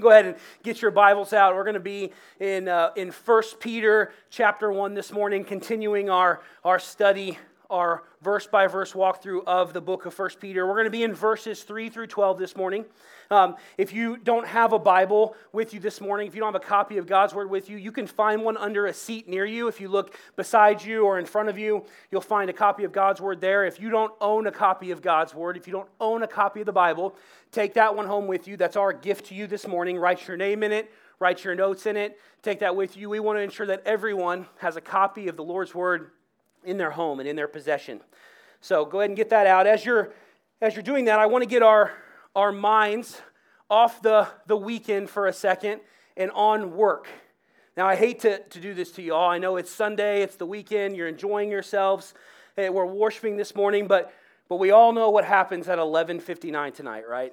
can go ahead and get your Bibles out. We're going to be in, uh, in 1 Peter chapter 1 this morning, continuing our, our study, our verse by verse walkthrough of the book of 1 Peter. We're going to be in verses 3 through 12 this morning. Um, if you don't have a Bible with you this morning, if you don't have a copy of God's Word with you, you can find one under a seat near you. If you look beside you or in front of you, you'll find a copy of God's Word there. If you don't own a copy of God's Word, if you don't own a copy of the Bible, take that one home with you. That's our gift to you this morning. Write your name in it, write your notes in it, take that with you. We want to ensure that everyone has a copy of the Lord's Word in their home and in their possession. So go ahead and get that out. As you're, as you're doing that, I want to get our our minds off the, the weekend for a second and on work. Now, I hate to, to do this to you all. I know it's Sunday, it's the weekend, you're enjoying yourselves. Hey, we're worshiping this morning, but, but we all know what happens at 11.59 tonight, right?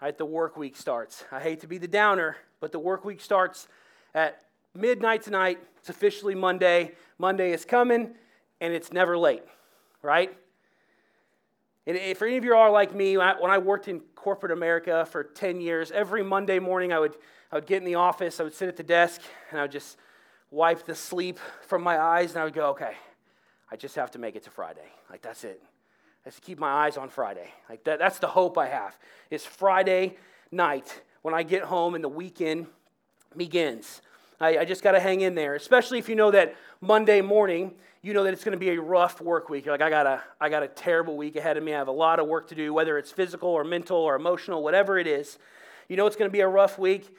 Right, the work week starts. I hate to be the downer, but the work week starts at midnight tonight. It's officially Monday. Monday is coming, and it's never late, right? And if any of you are like me, when I worked in corporate America for 10 years, every Monday morning I would, I would get in the office, I would sit at the desk, and I would just wipe the sleep from my eyes, and I would go, okay, I just have to make it to Friday. Like, that's it. I to keep my eyes on Friday. Like, that, that's the hope I have. It's Friday night when I get home and the weekend begins. I, I just got to hang in there, especially if you know that Monday morning you know that it's going to be a rough work week. You're like, I got, a, I got a terrible week ahead of me. I have a lot of work to do, whether it's physical or mental or emotional, whatever it is. You know it's going to be a rough week.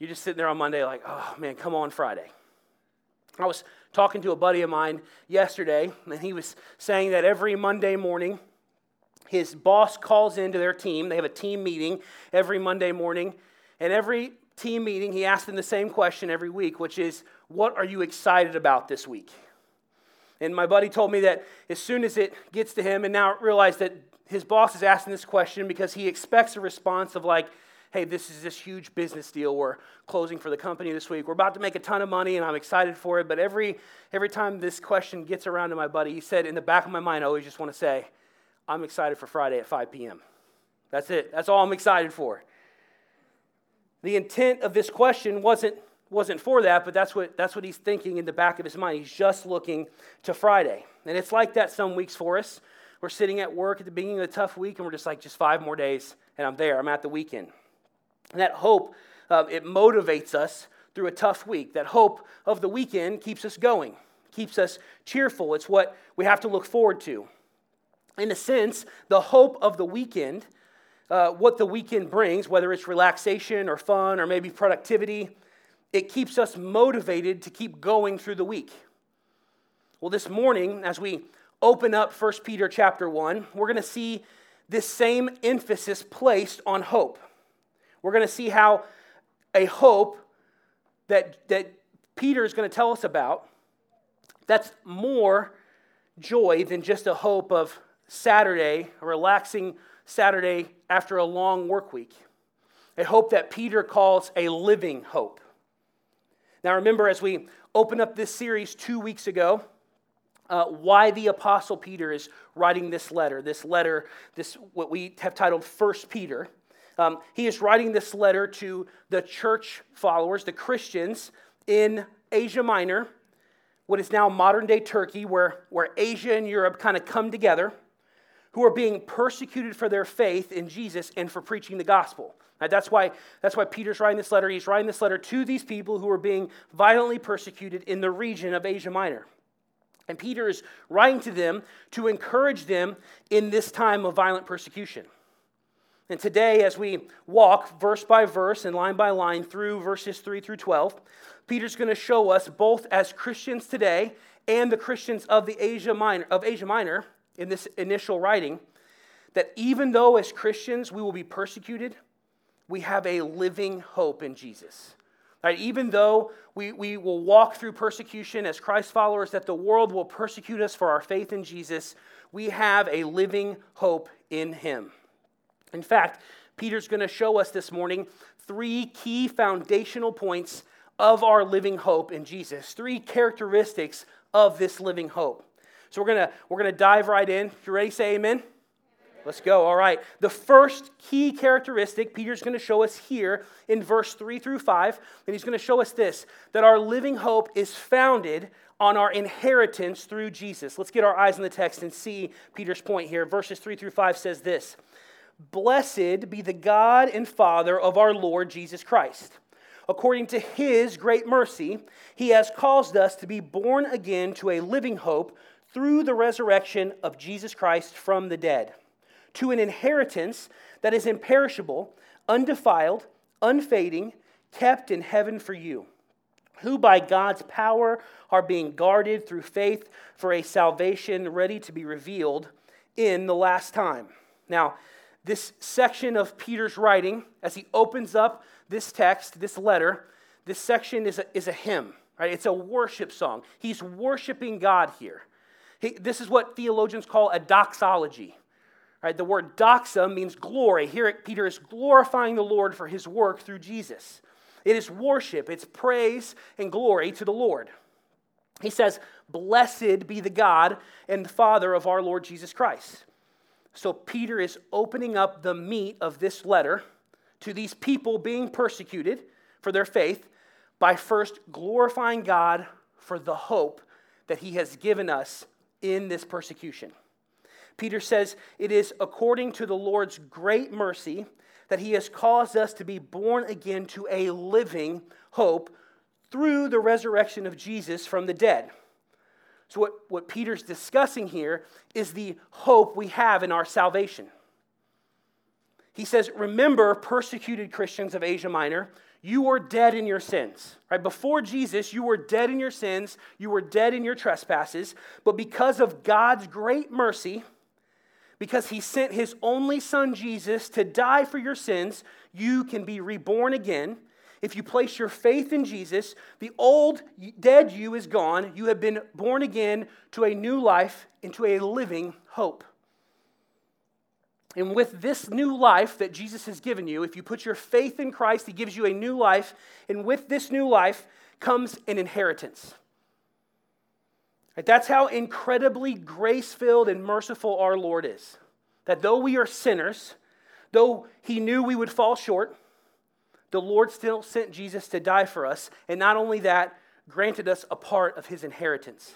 You're just sitting there on Monday, like, oh man, come on Friday. I was talking to a buddy of mine yesterday, and he was saying that every Monday morning, his boss calls into their team. They have a team meeting every Monday morning, and every team meeting, he asks them the same question every week, which is, What are you excited about this week? And my buddy told me that as soon as it gets to him, and now realize that his boss is asking this question because he expects a response of like, hey, this is this huge business deal we're closing for the company this week. We're about to make a ton of money and I'm excited for it. But every, every time this question gets around to my buddy, he said, in the back of my mind, I always just want to say, I'm excited for Friday at 5 p.m. That's it. That's all I'm excited for. The intent of this question wasn't wasn't for that, but that's what, that's what he's thinking in the back of his mind. He's just looking to Friday. And it's like that some weeks for us. We're sitting at work at the beginning of a tough week, and we're just like, just five more days, and I'm there. I'm at the weekend. And that hope, uh, it motivates us through a tough week. That hope of the weekend keeps us going, keeps us cheerful. It's what we have to look forward to. In a sense, the hope of the weekend, uh, what the weekend brings, whether it's relaxation or fun or maybe productivity, it keeps us motivated to keep going through the week. Well, this morning, as we open up 1 Peter chapter 1, we're going to see this same emphasis placed on hope. We're going to see how a hope that, that Peter is going to tell us about that's more joy than just a hope of Saturday, a relaxing Saturday after a long work week. A hope that Peter calls a living hope. Now, remember, as we open up this series two weeks ago, uh, why the Apostle Peter is writing this letter, this letter, this what we have titled First Peter. Um, he is writing this letter to the church followers, the Christians in Asia Minor, what is now modern day Turkey, where, where Asia and Europe kind of come together, who are being persecuted for their faith in Jesus and for preaching the gospel. That's why, that's why Peter's writing this letter. He's writing this letter to these people who are being violently persecuted in the region of Asia Minor. And Peter is writing to them to encourage them in this time of violent persecution. And today, as we walk verse by verse and line by line through verses 3 through 12, Peter's going to show us, both as Christians today and the Christians of, the Asia Minor, of Asia Minor in this initial writing, that even though as Christians we will be persecuted, we have a living hope in Jesus. Right? Even though we, we will walk through persecution as Christ followers, that the world will persecute us for our faith in Jesus, we have a living hope in Him. In fact, Peter's going to show us this morning three key foundational points of our living hope in Jesus, three characteristics of this living hope. So we're to we're to dive right in. You're ready, say amen. Let's go. All right. The first key characteristic Peter's going to show us here in verse 3 through 5, and he's going to show us this that our living hope is founded on our inheritance through Jesus. Let's get our eyes on the text and see Peter's point here. Verses 3 through 5 says this Blessed be the God and Father of our Lord Jesus Christ. According to his great mercy, he has caused us to be born again to a living hope through the resurrection of Jesus Christ from the dead to an inheritance that is imperishable, undefiled, unfading, kept in heaven for you, who by God's power are being guarded through faith for a salvation ready to be revealed in the last time. Now, this section of Peter's writing, as he opens up this text, this letter, this section is a, is a hymn, right? It's a worship song. He's worshiping God here. He, this is what theologians call a doxology. Right? The word doxa means glory. Here, Peter is glorifying the Lord for his work through Jesus. It is worship, it's praise and glory to the Lord. He says, Blessed be the God and Father of our Lord Jesus Christ. So, Peter is opening up the meat of this letter to these people being persecuted for their faith by first glorifying God for the hope that he has given us in this persecution. Peter says, It is according to the Lord's great mercy that he has caused us to be born again to a living hope through the resurrection of Jesus from the dead. So, what, what Peter's discussing here is the hope we have in our salvation. He says, Remember, persecuted Christians of Asia Minor, you were dead in your sins. Right? Before Jesus, you were dead in your sins, you were dead in your trespasses, but because of God's great mercy, because he sent his only son Jesus to die for your sins, you can be reborn again. If you place your faith in Jesus, the old dead you is gone. You have been born again to a new life, into a living hope. And with this new life that Jesus has given you, if you put your faith in Christ, He gives you a new life. And with this new life comes an inheritance. Right? That's how incredibly grace filled and merciful our Lord is. That though we are sinners, though He knew we would fall short, the Lord still sent Jesus to die for us. And not only that, granted us a part of His inheritance.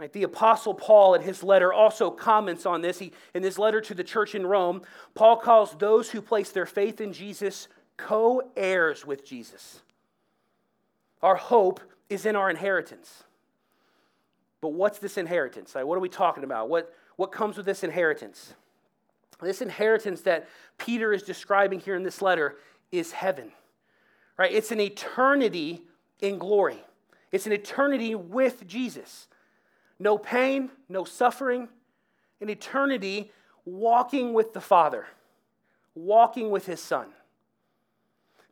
Right? The Apostle Paul, in his letter, also comments on this. He, in his letter to the church in Rome, Paul calls those who place their faith in Jesus co heirs with Jesus. Our hope is in our inheritance. But what's this inheritance? Like, what are we talking about? What, what comes with this inheritance? This inheritance that Peter is describing here in this letter is heaven, right? It's an eternity in glory, it's an eternity with Jesus. No pain, no suffering, an eternity walking with the Father, walking with His Son.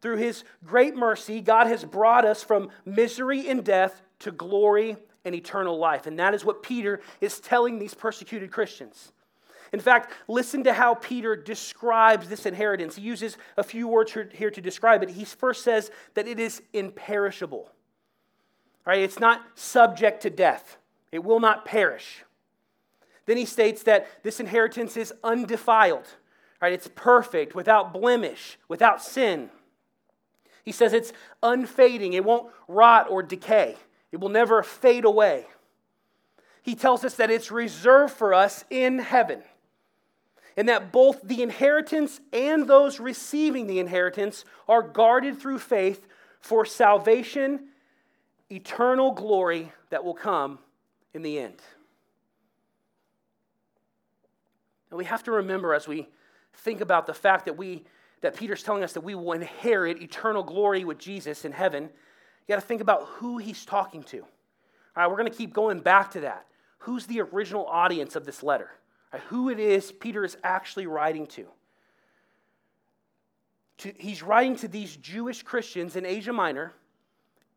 Through His great mercy, God has brought us from misery and death to glory and eternal life. And that is what Peter is telling these persecuted Christians. In fact, listen to how Peter describes this inheritance. He uses a few words here to describe it. He first says that it is imperishable. Right? It's not subject to death. It will not perish. Then he states that this inheritance is undefiled. Right? It's perfect, without blemish, without sin. He says it's unfading. It won't rot or decay. It will never fade away. He tells us that it's reserved for us in heaven, and that both the inheritance and those receiving the inheritance are guarded through faith for salvation, eternal glory that will come in the end. And we have to remember as we think about the fact that we that Peter's telling us that we will inherit eternal glory with Jesus in heaven you got to think about who he's talking to. All right, we're going to keep going back to that. Who's the original audience of this letter? Right, who it is Peter is actually writing to. to. He's writing to these Jewish Christians in Asia Minor,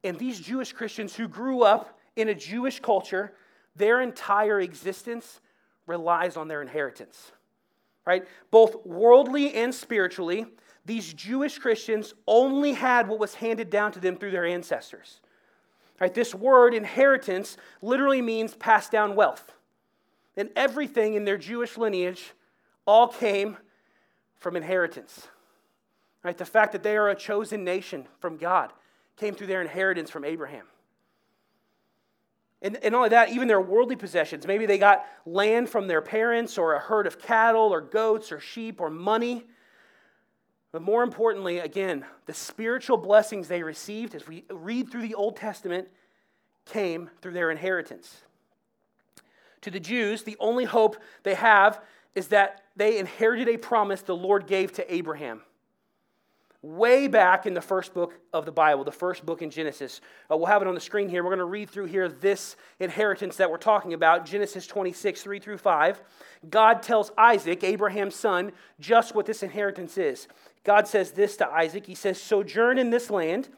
and these Jewish Christians who grew up in a Jewish culture, their entire existence relies on their inheritance. Right? Both worldly and spiritually, these Jewish Christians only had what was handed down to them through their ancestors. Right, this word inheritance literally means passed down wealth. And everything in their Jewish lineage all came from inheritance. Right? The fact that they are a chosen nation from God came through their inheritance from Abraham. And, and only that, even their worldly possessions. Maybe they got land from their parents, or a herd of cattle, or goats, or sheep, or money. But more importantly, again, the spiritual blessings they received as we read through the Old Testament came through their inheritance. To the Jews, the only hope they have is that they inherited a promise the Lord gave to Abraham way back in the first book of the Bible, the first book in Genesis. Uh, we'll have it on the screen here. We're going to read through here this inheritance that we're talking about Genesis 26, 3 through 5. God tells Isaac, Abraham's son, just what this inheritance is. God says this to Isaac He says, Sojourn in this land,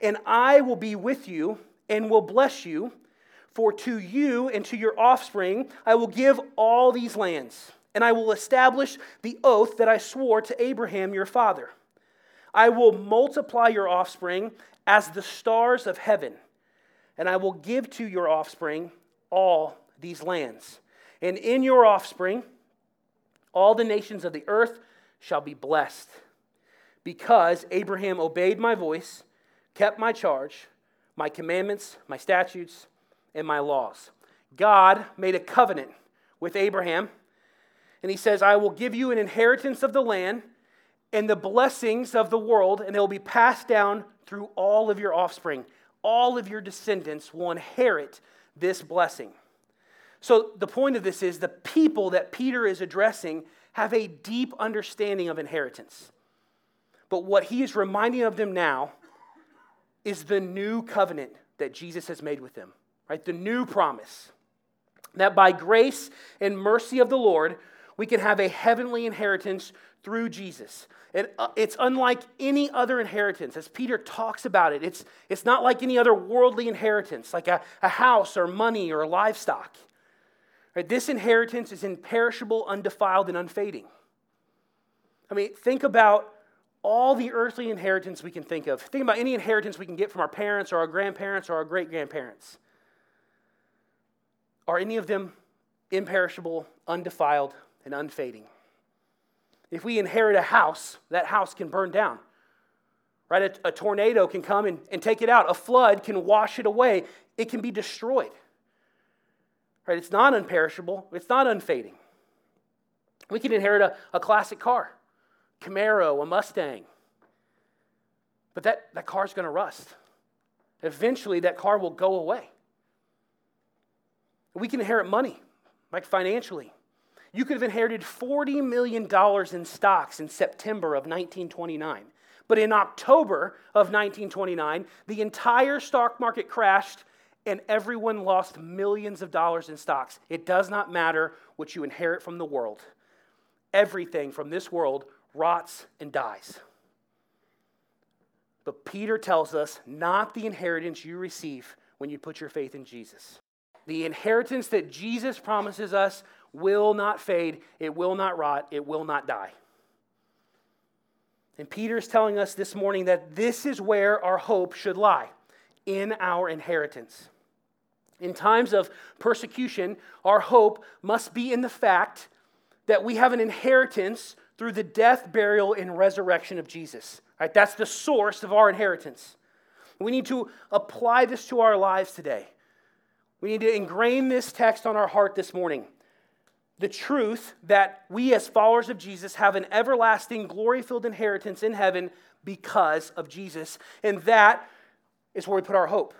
and I will be with you and will bless you. For to you and to your offspring I will give all these lands, and I will establish the oath that I swore to Abraham your father. I will multiply your offspring as the stars of heaven, and I will give to your offspring all these lands. And in your offspring, all the nations of the earth shall be blessed, because Abraham obeyed my voice, kept my charge, my commandments, my statutes, and my laws. God made a covenant with Abraham, and he says, I will give you an inheritance of the land and the blessings of the world, and they will be passed down through all of your offspring. All of your descendants will inherit this blessing. So, the point of this is the people that Peter is addressing have a deep understanding of inheritance. But what he is reminding of them now is the new covenant that Jesus has made with them, right? The new promise that by grace and mercy of the Lord, we can have a heavenly inheritance through Jesus. It, uh, it's unlike any other inheritance. As Peter talks about it, it's, it's not like any other worldly inheritance, like a, a house or money or livestock. Right? This inheritance is imperishable, undefiled, and unfading. I mean, think about all the earthly inheritance we can think of. Think about any inheritance we can get from our parents or our grandparents or our great grandparents. Are any of them imperishable, undefiled, and unfading? If we inherit a house, that house can burn down. Right? A, a, tornado can come and, and take it out. A flood can wash it away. It can be destroyed. Right? It's not unperishable, it's not unfading. We can inherit a, a classic car, Camaro, a Mustang. But that, that car's going to rust. Eventually, that car will go away. We can inherit money, like financially. You could have inherited $40 million in stocks in September of 1929. But in October of 1929, the entire stock market crashed and everyone lost millions of dollars in stocks. It does not matter what you inherit from the world, everything from this world rots and dies. But Peter tells us not the inheritance you receive when you put your faith in Jesus. The inheritance that Jesus promises us will not fade, it will not rot, it will not die. And Peter is telling us this morning that this is where our hope should lie in our inheritance. In times of persecution, our hope must be in the fact that we have an inheritance through the death, burial, and resurrection of Jesus. Right? That's the source of our inheritance. We need to apply this to our lives today. We need to ingrain this text on our heart this morning the truth that we, as followers of Jesus, have an everlasting, glory filled inheritance in heaven because of Jesus. And that is where we put our hope.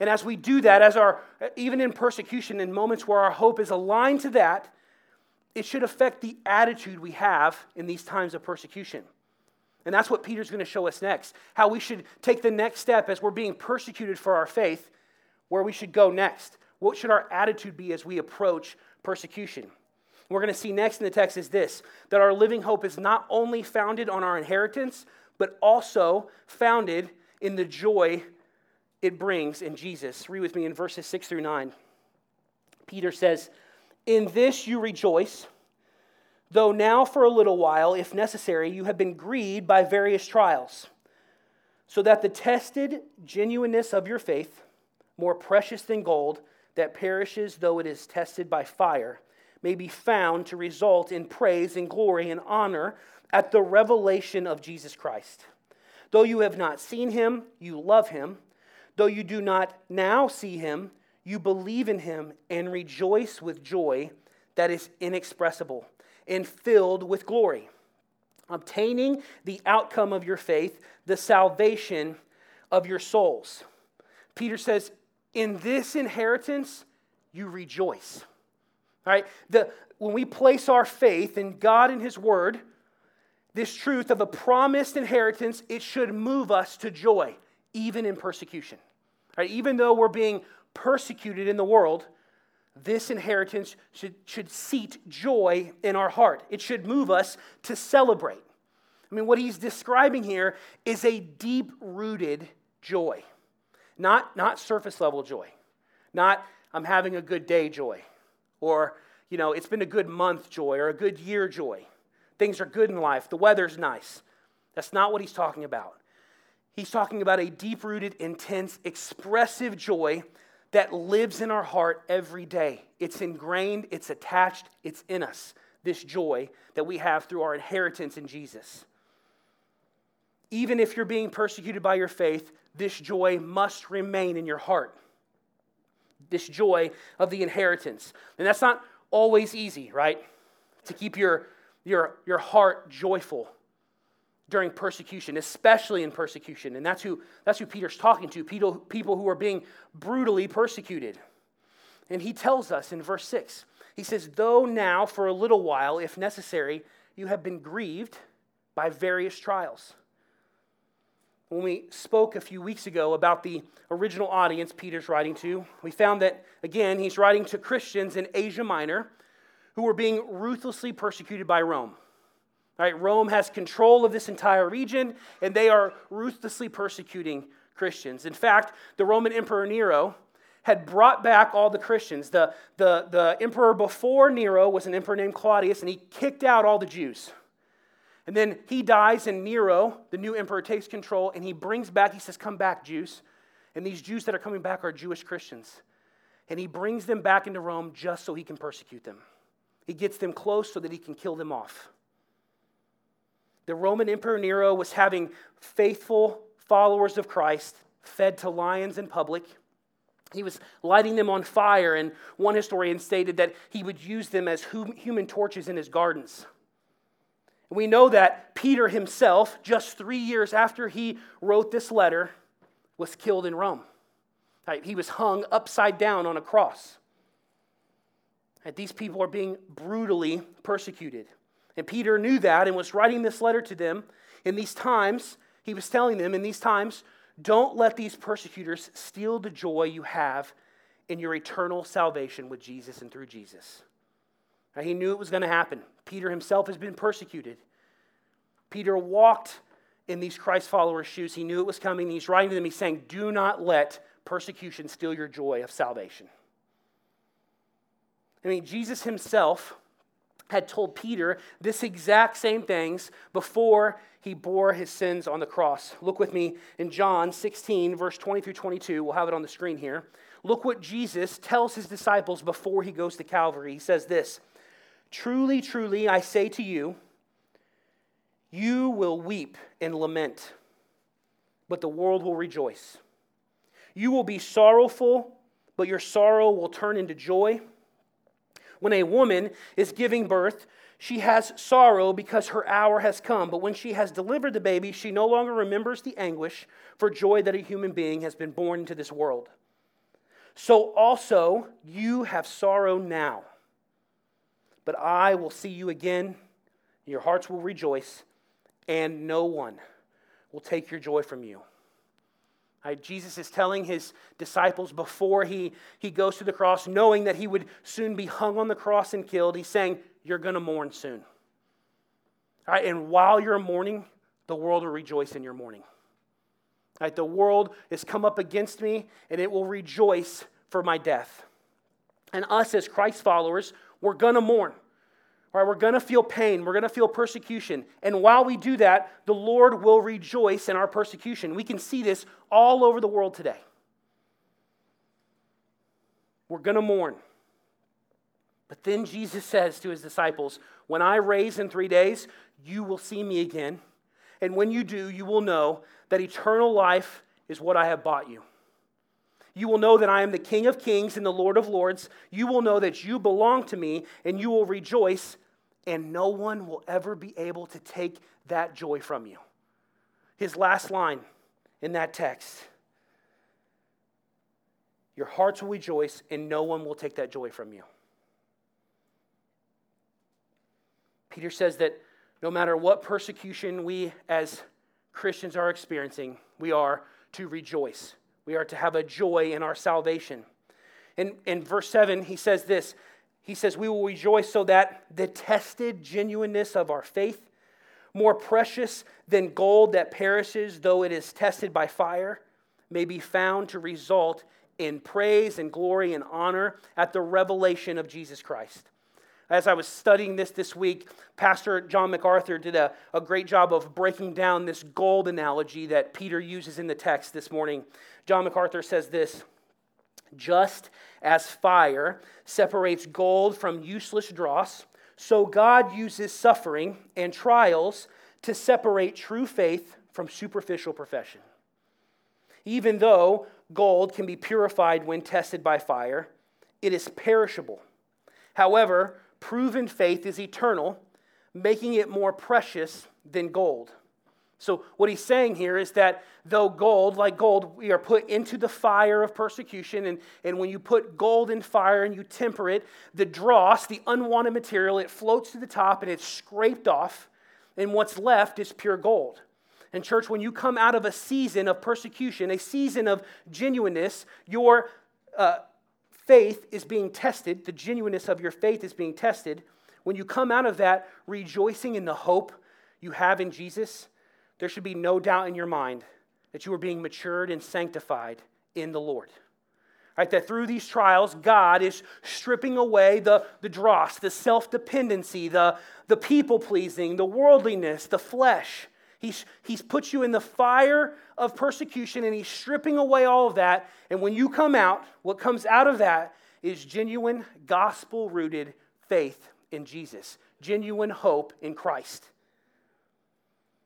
And as we do that, as our, even in persecution, in moments where our hope is aligned to that, it should affect the attitude we have in these times of persecution. And that's what Peter's going to show us next how we should take the next step as we're being persecuted for our faith, where we should go next. What should our attitude be as we approach persecution? We're going to see next in the text is this that our living hope is not only founded on our inheritance, but also founded in the joy it brings in Jesus. Read with me in verses 6 through 9. Peter says, In this you rejoice, though now for a little while, if necessary, you have been grieved by various trials, so that the tested genuineness of your faith, more precious than gold, that perishes though it is tested by fire, may be found to result in praise and glory and honor at the revelation of Jesus Christ. Though you have not seen him, you love him. Though you do not now see him, you believe in him and rejoice with joy that is inexpressible and filled with glory, obtaining the outcome of your faith, the salvation of your souls. Peter says, In this inheritance, you rejoice. Right? The, when we place our faith in God and His Word, this truth of a promised inheritance, it should move us to joy, even in persecution. Right? Even though we're being persecuted in the world, this inheritance should, should seat joy in our heart. It should move us to celebrate. I mean, what he's describing here is a deep rooted joy, not, not surface level joy, not I'm having a good day joy, or, you know, it's been a good month joy, or a good year joy. Things are good in life, the weather's nice. That's not what he's talking about. He's talking about a deep rooted, intense, expressive joy that lives in our heart every day. It's ingrained, it's attached, it's in us. This joy that we have through our inheritance in Jesus. Even if you're being persecuted by your faith, this joy must remain in your heart. This joy of the inheritance. And that's not always easy, right? To keep your, your, your heart joyful during persecution, especially in persecution. And that's who, that's who Peter's talking to people, people who are being brutally persecuted. And he tells us in verse 6 he says, Though now, for a little while, if necessary, you have been grieved by various trials. When we spoke a few weeks ago about the original audience Peter's writing to, we found that, again, he's writing to Christians in Asia Minor who were being ruthlessly persecuted by Rome. Right? Rome has control of this entire region, and they are ruthlessly persecuting Christians. In fact, the Roman Emperor Nero had brought back all the Christians. The, the, the emperor before Nero was an emperor named Claudius, and he kicked out all the Jews. And then he dies, and Nero, the new emperor, takes control, and he brings back, he says, Come back, Jews. And these Jews that are coming back are Jewish Christians. And he brings them back into Rome just so he can persecute them. He gets them close so that he can kill them off. The Roman Emperor Nero was having faithful followers of Christ fed to lions in public. He was lighting them on fire, and one historian stated that he would use them as human torches in his gardens. We know that Peter himself, just three years after he wrote this letter, was killed in Rome. He was hung upside down on a cross. These people are being brutally persecuted. And Peter knew that and was writing this letter to them. In these times, he was telling them, in these times, don't let these persecutors steal the joy you have in your eternal salvation with Jesus and through Jesus. Now, he knew it was going to happen. Peter himself has been persecuted. Peter walked in these Christ followers' shoes. He knew it was coming. He's writing to them. He's saying, Do not let persecution steal your joy of salvation. I mean, Jesus himself had told Peter this exact same things before he bore his sins on the cross. Look with me in John 16, verse 20 through 22. We'll have it on the screen here. Look what Jesus tells his disciples before he goes to Calvary. He says this Truly, truly, I say to you, you will weep and lament, but the world will rejoice. You will be sorrowful, but your sorrow will turn into joy. When a woman is giving birth, she has sorrow because her hour has come. But when she has delivered the baby, she no longer remembers the anguish for joy that a human being has been born into this world. So also you have sorrow now. But I will see you again, your hearts will rejoice, and no one will take your joy from you. Right, Jesus is telling his disciples before he, he goes to the cross, knowing that he would soon be hung on the cross and killed, he's saying, You're going to mourn soon. All right, and while you're mourning, the world will rejoice in your mourning. Right, the world has come up against me, and it will rejoice for my death. And us as Christ followers, we're going to mourn. Right, we're going to feel pain. We're going to feel persecution. And while we do that, the Lord will rejoice in our persecution. We can see this all over the world today. We're going to mourn. But then Jesus says to his disciples, When I raise in three days, you will see me again. And when you do, you will know that eternal life is what I have bought you. You will know that I am the King of kings and the Lord of lords. You will know that you belong to me, and you will rejoice, and no one will ever be able to take that joy from you. His last line in that text Your hearts will rejoice, and no one will take that joy from you. Peter says that no matter what persecution we as Christians are experiencing, we are to rejoice. We are to have a joy in our salvation. In, in verse 7, he says this He says, We will rejoice so that the tested genuineness of our faith, more precious than gold that perishes, though it is tested by fire, may be found to result in praise and glory and honor at the revelation of Jesus Christ. As I was studying this this week, Pastor John MacArthur did a, a great job of breaking down this gold analogy that Peter uses in the text this morning. John MacArthur says this Just as fire separates gold from useless dross, so God uses suffering and trials to separate true faith from superficial profession. Even though gold can be purified when tested by fire, it is perishable. However, proven faith is eternal, making it more precious than gold. So, what he's saying here is that though gold, like gold, we are put into the fire of persecution, and, and when you put gold in fire and you temper it, the dross, the unwanted material, it floats to the top and it's scraped off, and what's left is pure gold. And, church, when you come out of a season of persecution, a season of genuineness, your uh, faith is being tested, the genuineness of your faith is being tested, when you come out of that rejoicing in the hope you have in Jesus, there should be no doubt in your mind that you are being matured and sanctified in the Lord. Right, that through these trials, God is stripping away the, the dross, the self dependency, the, the people pleasing, the worldliness, the flesh. He's, he's put you in the fire of persecution and he's stripping away all of that. And when you come out, what comes out of that is genuine gospel rooted faith in Jesus, genuine hope in Christ.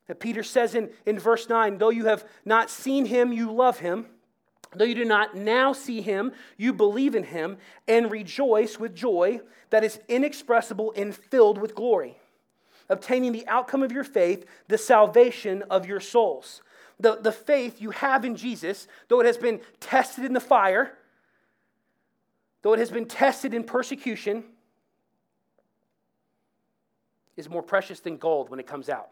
That Peter says in, in verse 9, though you have not seen him, you love him. Though you do not now see him, you believe in him and rejoice with joy that is inexpressible and filled with glory obtaining the outcome of your faith, the salvation of your souls. The, the faith you have in Jesus, though it has been tested in the fire, though it has been tested in persecution, is more precious than gold when it comes out.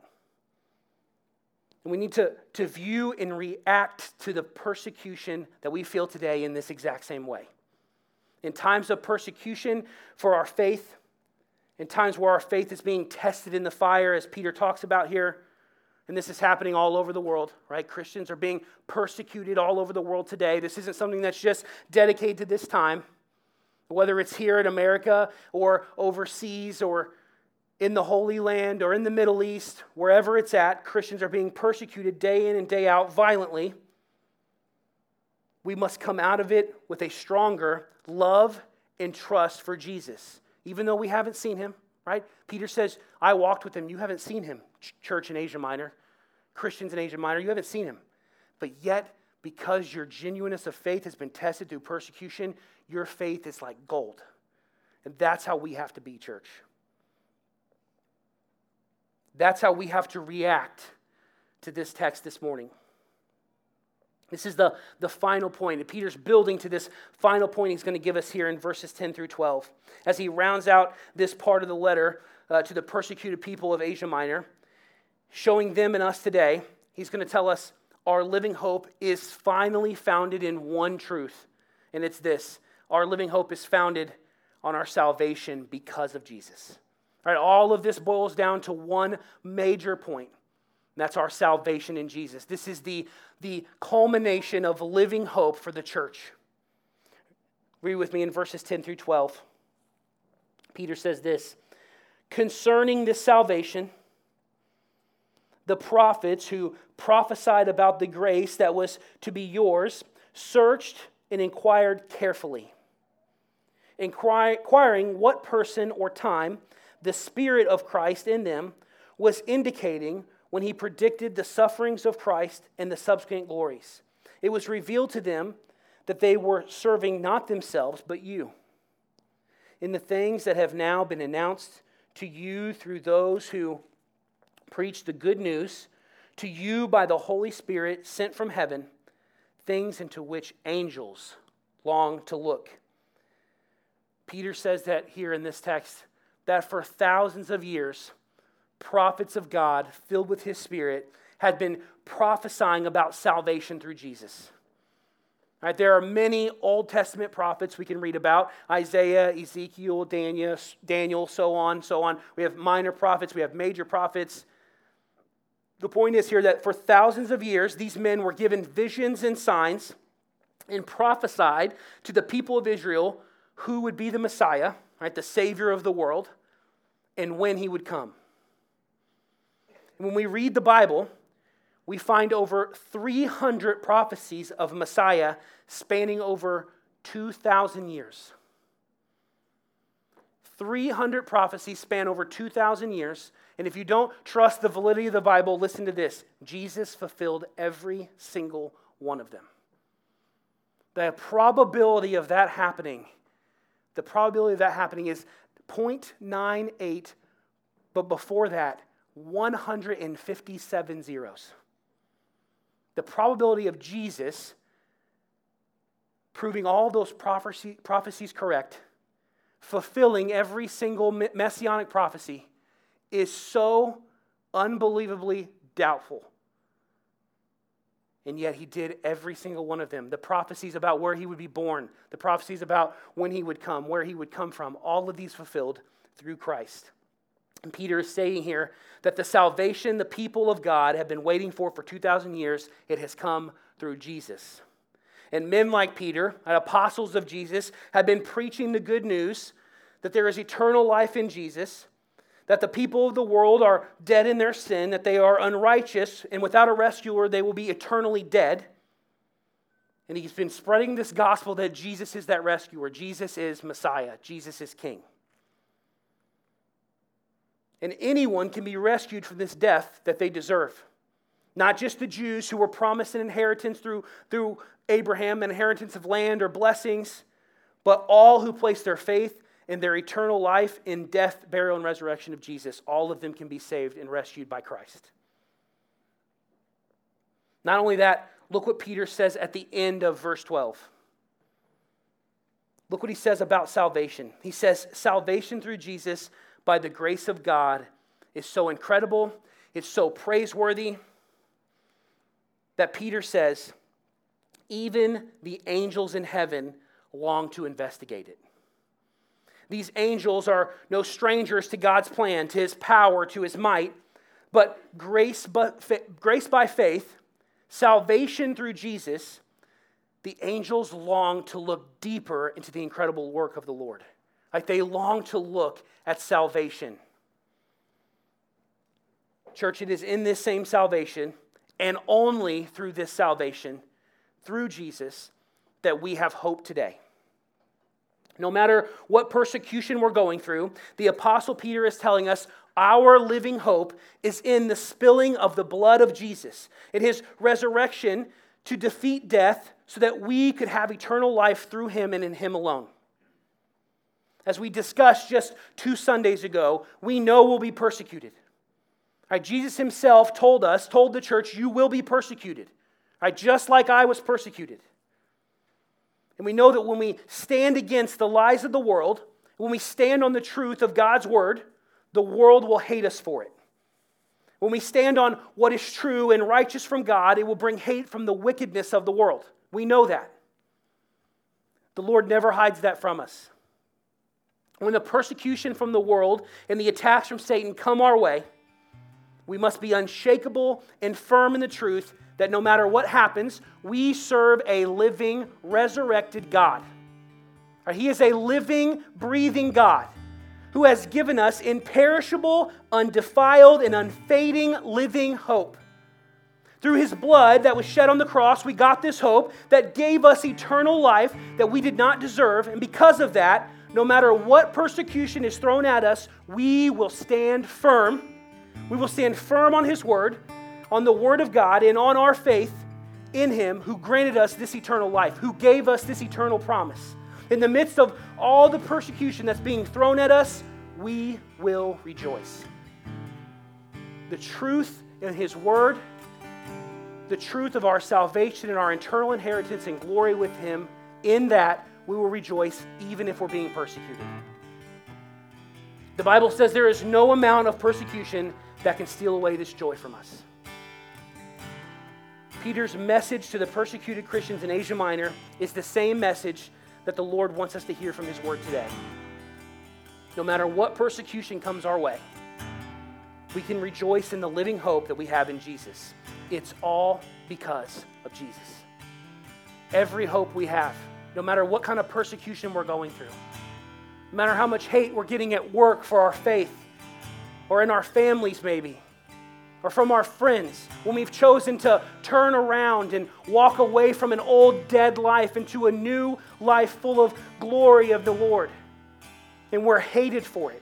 And we need to, to view and react to the persecution that we feel today in this exact same way. In times of persecution for our faith, in times where our faith is being tested in the fire, as Peter talks about here. And this is happening all over the world, right? Christians are being persecuted all over the world today. This isn't something that's just dedicated to this time, whether it's here in America or overseas or in the Holy Land or in the Middle East, wherever it's at, Christians are being persecuted day in and day out violently. We must come out of it with a stronger love and trust for Jesus even though we haven't seen him, right? Peter says, I walked with him. You haven't seen him, church in Asia Minor, Christians in Asia Minor, you haven't seen him. But yet, because your genuineness of faith has been tested through persecution, your faith is like gold. And that's how we have to be, church. That's how we have to react to this text this morning. This is the, the final point. And Peter's building to this final point he's going to give us here in verses 10 through 12. As he rounds out this part of the letter uh, to the persecuted people of Asia Minor, showing them and us today, he's going to tell us our living hope is finally founded in one truth. And it's this our living hope is founded on our salvation because of Jesus. All right, all of this boils down to one major point that's our salvation in Jesus. This is the, the culmination of living hope for the church. Read with me in verses 10 through 12. Peter says this Concerning this salvation, the prophets who prophesied about the grace that was to be yours searched and inquired carefully, inquiring what person or time the Spirit of Christ in them was indicating when he predicted the sufferings of Christ and the subsequent glories. It was revealed to them that they were serving not themselves, but you, in the things that have now been announced to you through those who preach the good news, to you by the Holy Spirit sent from heaven, things into which angels long to look. Peter says that here in this text, that for thousands of years, prophets of God filled with his spirit had been prophesying about salvation through Jesus. Right, there are many Old Testament prophets we can read about Isaiah, Ezekiel, Daniel, Daniel, so on, so on. We have minor prophets, we have major prophets. The point is here that for thousands of years, these men were given visions and signs and prophesied to the people of Israel who would be the Messiah, right, the Savior of the world, and when he would come. When we read the Bible, we find over 300 prophecies of Messiah spanning over 2,000 years. 300 prophecies span over 2,000 years. And if you don't trust the validity of the Bible, listen to this Jesus fulfilled every single one of them. The probability of that happening, the probability of that happening is 0.98, but before that, 157 zeros. The probability of Jesus proving all those prophecy, prophecies correct, fulfilling every single messianic prophecy, is so unbelievably doubtful. And yet he did every single one of them. The prophecies about where he would be born, the prophecies about when he would come, where he would come from, all of these fulfilled through Christ. And Peter is saying here that the salvation the people of God have been waiting for for 2,000 years, it has come through Jesus. And men like Peter, and apostles of Jesus, have been preaching the good news that there is eternal life in Jesus, that the people of the world are dead in their sin, that they are unrighteous, and without a rescuer, they will be eternally dead. And he's been spreading this gospel that Jesus is that rescuer. Jesus is Messiah. Jesus is King. And anyone can be rescued from this death that they deserve. Not just the Jews who were promised an inheritance through, through Abraham, an inheritance of land or blessings, but all who place their faith in their eternal life in death, burial, and resurrection of Jesus. All of them can be saved and rescued by Christ. Not only that, look what Peter says at the end of verse 12. Look what he says about salvation. He says, Salvation through Jesus by the grace of God is so incredible, it's so praiseworthy that Peter says, even the angels in heaven long to investigate it. These angels are no strangers to God's plan, to his power, to his might, but grace, but grace by faith, salvation through Jesus, the angels long to look deeper into the incredible work of the Lord. Like they long to look at salvation. Church, it is in this same salvation and only through this salvation, through Jesus, that we have hope today. No matter what persecution we're going through, the Apostle Peter is telling us our living hope is in the spilling of the blood of Jesus, in his resurrection to defeat death so that we could have eternal life through him and in him alone. As we discussed just two Sundays ago, we know we'll be persecuted. Right, Jesus himself told us, told the church, you will be persecuted, right, just like I was persecuted. And we know that when we stand against the lies of the world, when we stand on the truth of God's word, the world will hate us for it. When we stand on what is true and righteous from God, it will bring hate from the wickedness of the world. We know that. The Lord never hides that from us. When the persecution from the world and the attacks from Satan come our way, we must be unshakable and firm in the truth that no matter what happens, we serve a living, resurrected God. He is a living, breathing God who has given us imperishable, undefiled, and unfading living hope. Through his blood that was shed on the cross, we got this hope that gave us eternal life that we did not deserve. And because of that, no matter what persecution is thrown at us, we will stand firm. We will stand firm on His word, on the word of God, and on our faith in Him who granted us this eternal life, who gave us this eternal promise. In the midst of all the persecution that's being thrown at us, we will rejoice. The truth in His word, the truth of our salvation and our eternal inheritance and glory with Him, in that we will rejoice even if we're being persecuted. The Bible says there is no amount of persecution that can steal away this joy from us. Peter's message to the persecuted Christians in Asia Minor is the same message that the Lord wants us to hear from His Word today. No matter what persecution comes our way, we can rejoice in the living hope that we have in Jesus. It's all because of Jesus. Every hope we have no matter what kind of persecution we're going through, no matter how much hate we're getting at work for our faith, or in our families, maybe, or from our friends, when we've chosen to turn around and walk away from an old dead life into a new life full of glory of the Lord, and we're hated for it.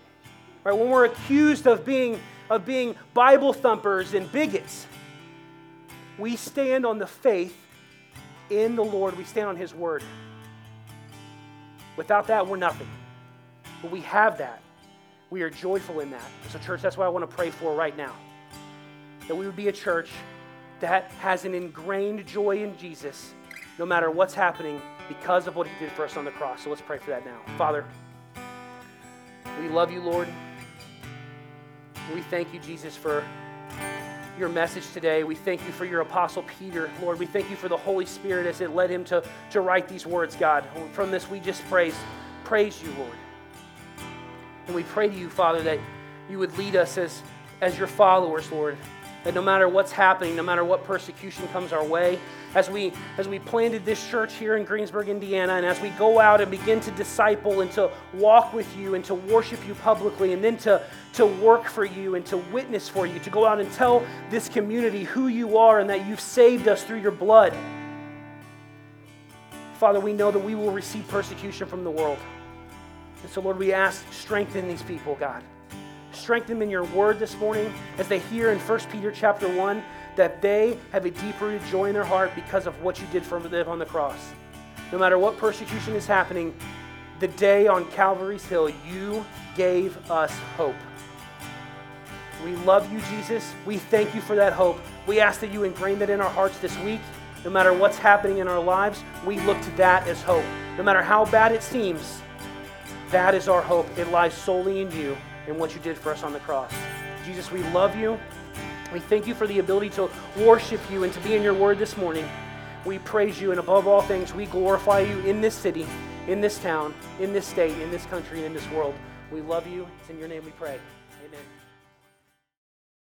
Right? When we're accused of being, of being Bible thumpers and bigots, we stand on the faith in the Lord, we stand on His word. Without that, we're nothing. But we have that. We are joyful in that. So, church, that's what I want to pray for right now. That we would be a church that has an ingrained joy in Jesus, no matter what's happening, because of what He did for us on the cross. So, let's pray for that now. Father, we love you, Lord. We thank you, Jesus, for your message today. We thank you for your apostle Peter, Lord. We thank you for the Holy Spirit as it led him to, to write these words, God. From this, we just praise, praise you, Lord. And we pray to you, Father, that you would lead us as, as your followers, Lord. That no matter what's happening, no matter what persecution comes our way, as we as we planted this church here in Greensburg, Indiana, and as we go out and begin to disciple and to walk with you and to worship you publicly, and then to, to work for you and to witness for you, to go out and tell this community who you are and that you've saved us through your blood. Father, we know that we will receive persecution from the world. And so, Lord, we ask, strengthen these people, God. Strengthen them in your word this morning as they hear in 1 Peter chapter 1 that they have a deep rooted joy in their heart because of what you did for them on the cross. No matter what persecution is happening, the day on Calvary's Hill, you gave us hope. We love you, Jesus. We thank you for that hope. We ask that you ingrain that in our hearts this week. No matter what's happening in our lives, we look to that as hope. No matter how bad it seems, that is our hope. It lies solely in you and what you did for us on the cross. Jesus, we love you. We thank you for the ability to worship you and to be in your word this morning. We praise you, and above all things, we glorify you in this city, in this town, in this state, in this country, in this world. We love you. It's in your name we pray.